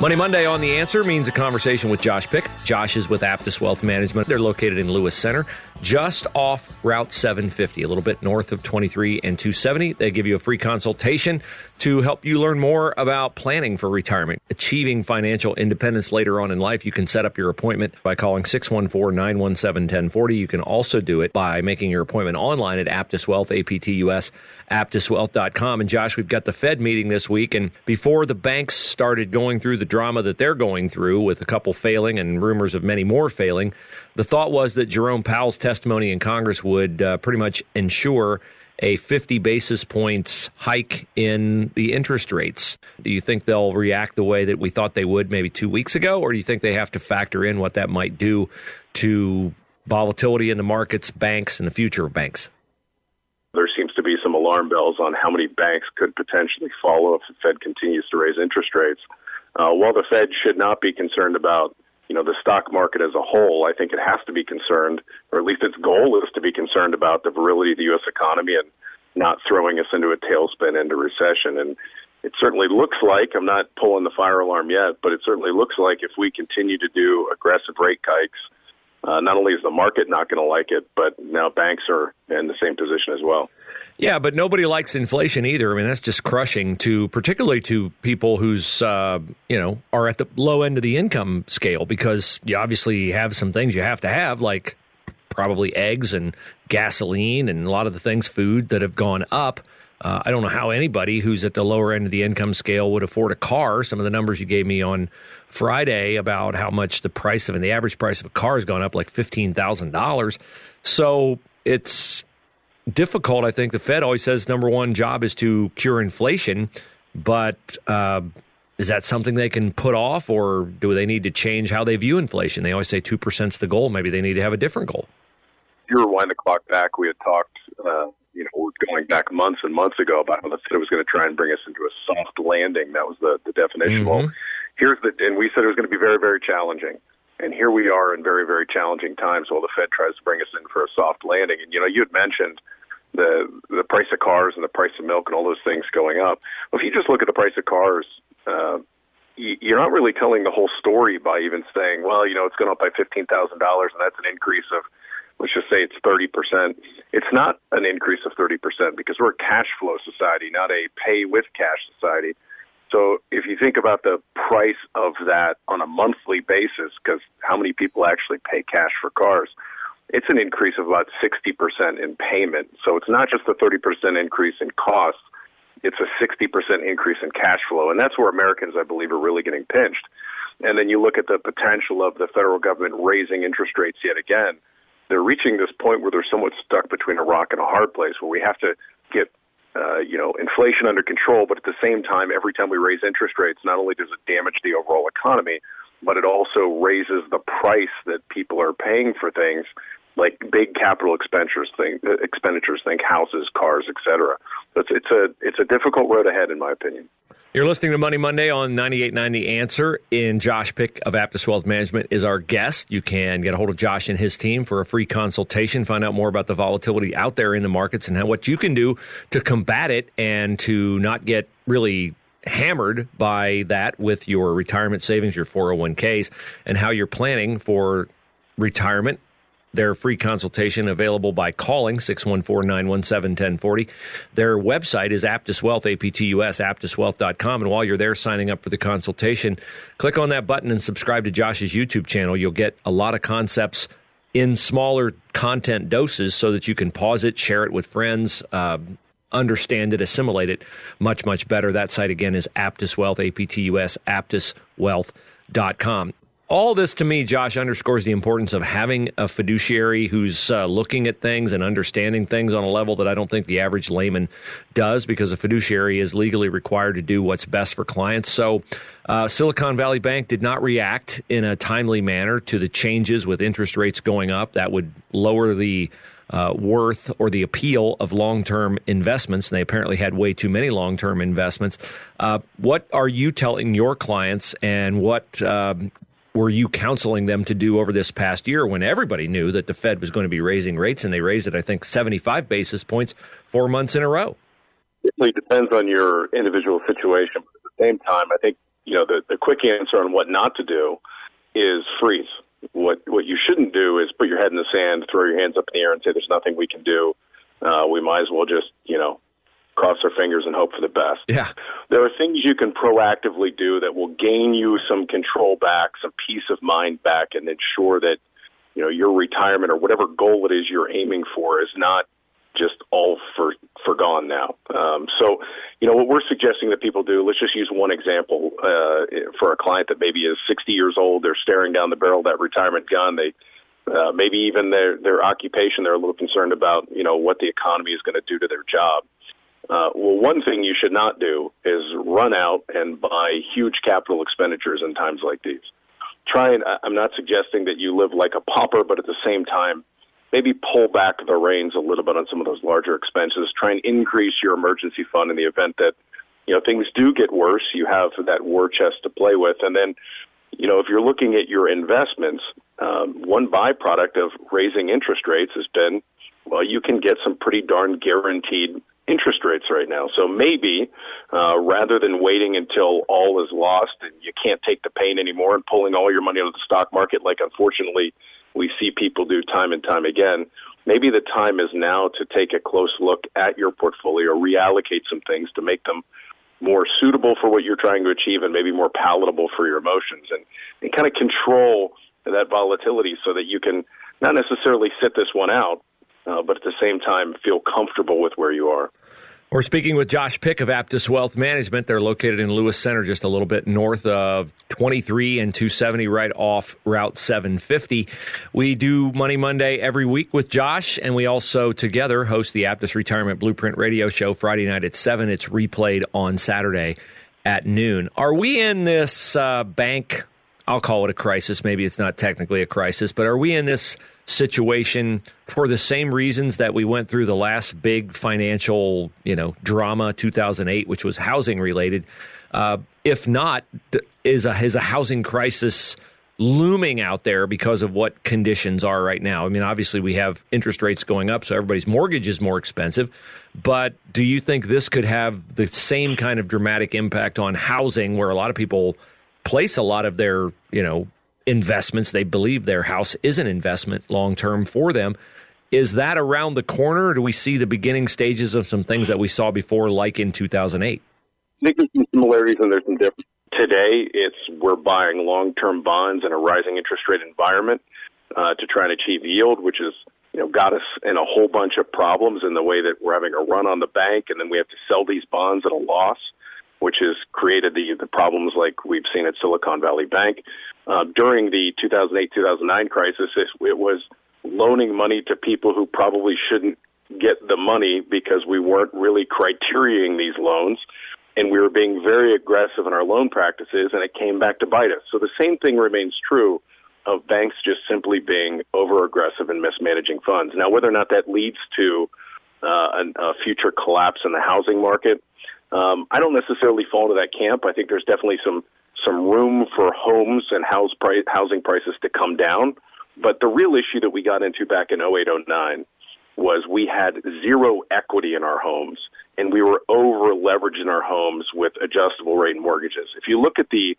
Money Monday on The Answer means a conversation with Josh Pick. Josh is with Aptus Wealth Management. They're located in Lewis Center, just off Route 750, a little bit north of 23 and 270. They give you a free consultation to help you learn more about planning for retirement, achieving financial independence later on in life. You can set up your appointment by calling 614 917 1040. You can also do it by making your appointment online at Aptus Wealth, APTUS, aptuswealth.com. And Josh, we've got the Fed meeting this week. And before the banks started going through the drama that they're going through with a couple failing and rumors of many more failing, the thought was that Jerome Powell's testimony in Congress would uh, pretty much ensure a 50 basis points hike in the interest rates. Do you think they'll react the way that we thought they would maybe two weeks ago, or do you think they have to factor in what that might do to volatility in the markets, banks, and the future of banks? There seems to be some alarm bells on how many banks could potentially follow if the Fed continues to raise interest rates. Uh, while the Fed should not be concerned about you know the stock market as a whole, I think it has to be concerned, or at least its goal is to be concerned about the virility of the U.S. economy and not throwing us into a tailspin into recession. And it certainly looks like I'm not pulling the fire alarm yet, but it certainly looks like if we continue to do aggressive rate hikes, uh, not only is the market not going to like it, but now banks are in the same position as well. Yeah, but nobody likes inflation either. I mean, that's just crushing to particularly to people who's uh, you know are at the low end of the income scale because you obviously have some things you have to have like probably eggs and gasoline and a lot of the things food that have gone up. Uh, I don't know how anybody who's at the lower end of the income scale would afford a car. Some of the numbers you gave me on Friday about how much the price of and the average price of a car has gone up like fifteen thousand dollars. So it's difficult. I think the Fed always says number one job is to cure inflation, but uh, is that something they can put off, or do they need to change how they view inflation? They always say two percent is the goal. Maybe they need to have a different goal. If you rewind the clock back, we had talked, uh, you know, going back months and months ago about how the Fed was going to try and bring us into a soft landing. That was the, the definition. Mm-hmm. Well, here's the, and we said it was going to be very, very challenging. And here we are in very, very challenging times while the Fed tries to bring us in for a soft landing. And, you know, you had mentioned the the price of cars and the price of milk and all those things going up. Well, if you just look at the price of cars, uh, you're not really telling the whole story by even saying, well, you know, it's gone up by fifteen thousand dollars, and that's an increase of, let's just say it's thirty percent. It's not an increase of thirty percent because we're a cash flow society, not a pay with cash society. So if you think about the price of that on a monthly basis, because how many people actually pay cash for cars? it's an increase of about 60% in payment. So it's not just a 30% increase in costs, it's a 60% increase in cash flow. And that's where Americans, I believe, are really getting pinched. And then you look at the potential of the federal government raising interest rates yet again. They're reaching this point where they're somewhat stuck between a rock and a hard place where we have to get uh, you know, inflation under control, but at the same time, every time we raise interest rates, not only does it damage the overall economy, but it also raises the price that people are paying for things like big capital expenditures think expenditures think houses, cars, etc. It's it's a it's a difficult road ahead in my opinion. You're listening to Money Monday on 98.9 The Answer. In Josh Pick of Aptus Wealth Management is our guest. You can get a hold of Josh and his team for a free consultation, find out more about the volatility out there in the markets and how, what you can do to combat it and to not get really hammered by that with your retirement savings, your 401ks, and how you're planning for retirement their free consultation available by calling 614-917-1040. Their website is Aptus Wealth, A-P-T-U-S, aptuswealth.com. And while you're there signing up for the consultation, click on that button and subscribe to Josh's YouTube channel. You'll get a lot of concepts in smaller content doses so that you can pause it, share it with friends, uh, understand it, assimilate it much, much better. That site again is Aptus Wealth, A-P-T-U-S, aptuswealth.com all this to me, Josh, underscores the importance of having a fiduciary who's uh, looking at things and understanding things on a level that I don't think the average layman does because a fiduciary is legally required to do what's best for clients. So, uh, Silicon Valley Bank did not react in a timely manner to the changes with interest rates going up. That would lower the uh, worth or the appeal of long term investments. And they apparently had way too many long term investments. Uh, what are you telling your clients and what um, were you counseling them to do over this past year when everybody knew that the Fed was going to be raising rates and they raised it, I think, 75 basis points four months in a row? It really depends on your individual situation. But at the same time, I think, you know, the, the quick answer on what not to do is freeze. What what you shouldn't do is put your head in the sand, throw your hands up in the air, and say there's nothing we can do. Uh, we might as well just you know cross our fingers and hope for the best. Yeah. There are things you can proactively do that will gain you some control back, some peace of mind back, and ensure that you know your retirement or whatever goal it is you're aiming for is not just all for for gone now. Um, so, you know, what we're suggesting that people do. Let's just use one example uh, for a client that maybe is 60 years old. They're staring down the barrel of that retirement gun. They uh, maybe even their their occupation. They're a little concerned about you know what the economy is going to do to their job. Uh, well, one thing you should not do is run out and buy huge capital expenditures in times like these. Try and I'm not suggesting that you live like a pauper, but at the same time, maybe pull back the reins a little bit on some of those larger expenses. Try and increase your emergency fund in the event that you know things do get worse. You have that war chest to play with, and then you know if you're looking at your investments, um, one byproduct of raising interest rates has been well, you can get some pretty darn guaranteed interest rates right now. So maybe uh, rather than waiting until all is lost and you can't take the pain anymore and pulling all your money out of the stock market, like unfortunately we see people do time and time again, maybe the time is now to take a close look at your portfolio, reallocate some things to make them more suitable for what you're trying to achieve and maybe more palatable for your emotions and, and kind of control that volatility so that you can not necessarily sit this one out, uh, but at the same time feel comfortable with where you are. We're speaking with Josh Pick of Aptus Wealth Management. They're located in Lewis Center, just a little bit north of 23 and 270, right off Route 750. We do Money Monday every week with Josh, and we also together host the Aptus Retirement Blueprint Radio Show Friday night at 7. It's replayed on Saturday at noon. Are we in this uh, bank? I'll call it a crisis. Maybe it's not technically a crisis, but are we in this situation for the same reasons that we went through the last big financial, you know, drama 2008, which was housing related. Uh, if not, is a is a housing crisis looming out there because of what conditions are right now? I mean, obviously we have interest rates going up, so everybody's mortgage is more expensive. But do you think this could have the same kind of dramatic impact on housing, where a lot of people place a lot of their, you know, investments. They believe their house is an investment long term for them. Is that around the corner? do we see the beginning stages of some things that we saw before, like in 2008? I think there's some similarities and there's some differences. Today, it's we're buying long-term bonds in a rising interest rate environment uh, to try and achieve yield, which is you know got us in a whole bunch of problems in the way that we're having a run on the bank, and then we have to sell these bonds at a loss, which has created the the problems like we've seen at Silicon Valley Bank. Uh, during the 2008-2009 crisis, it, it was loaning money to people who probably shouldn't get the money because we weren't really criteriaing these loans and we were being very aggressive in our loan practices and it came back to bite us. So the same thing remains true of banks just simply being over aggressive and mismanaging funds. Now, whether or not that leads to uh, a, a future collapse in the housing market, um, I don't necessarily fall into that camp. I think there's definitely some some room for homes and house price, housing prices to come down. But the real issue that we got into back in 08, 09 was we had zero equity in our homes and we were over leveraging our homes with adjustable rate mortgages. If you look at the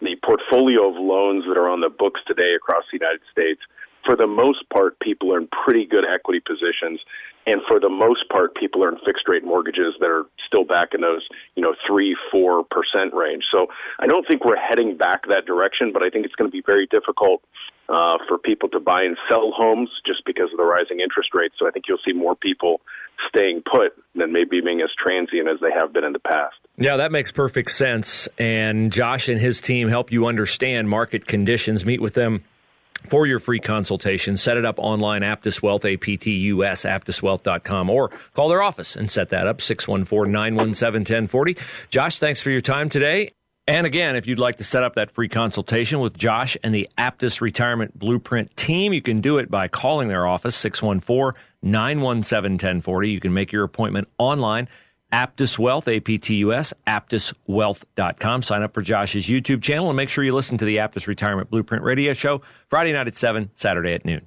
the portfolio of loans that are on the books today across the United States, for the most part, people are in pretty good equity positions. And for the most part, people are in fixed rate mortgages that are still back in those, you know, three, four percent range. So I don't think we're heading back that direction, but I think it's going to be very difficult uh, for people to buy and sell homes just because of the rising interest rates. So I think you'll see more people staying put. and maybe being as transient as they have been in the past. Yeah, that makes perfect sense. And Josh and his team help you understand market conditions. Meet with them for your free consultation. Set it up online, Aptus Wealth, A-P-T-U-S, aptuswealth.com, or call their office and set that up, 614-917-1040. Josh, thanks for your time today. And again, if you'd like to set up that free consultation with Josh and the Aptus Retirement Blueprint team, you can do it by calling their office, 614 917 1040. You can make your appointment online. Aptus Wealth, A P T U S, aptuswealth.com. Sign up for Josh's YouTube channel and make sure you listen to the Aptus Retirement Blueprint radio show Friday night at 7, Saturday at noon.